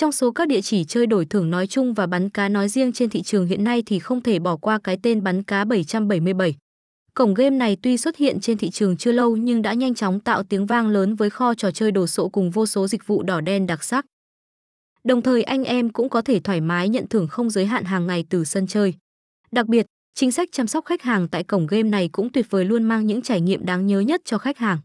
Trong số các địa chỉ chơi đổi thưởng nói chung và bắn cá nói riêng trên thị trường hiện nay thì không thể bỏ qua cái tên bắn cá 777. Cổng game này tuy xuất hiện trên thị trường chưa lâu nhưng đã nhanh chóng tạo tiếng vang lớn với kho trò chơi đồ sộ cùng vô số dịch vụ đỏ đen đặc sắc. Đồng thời anh em cũng có thể thoải mái nhận thưởng không giới hạn hàng ngày từ sân chơi. Đặc biệt, chính sách chăm sóc khách hàng tại cổng game này cũng tuyệt vời luôn mang những trải nghiệm đáng nhớ nhất cho khách hàng.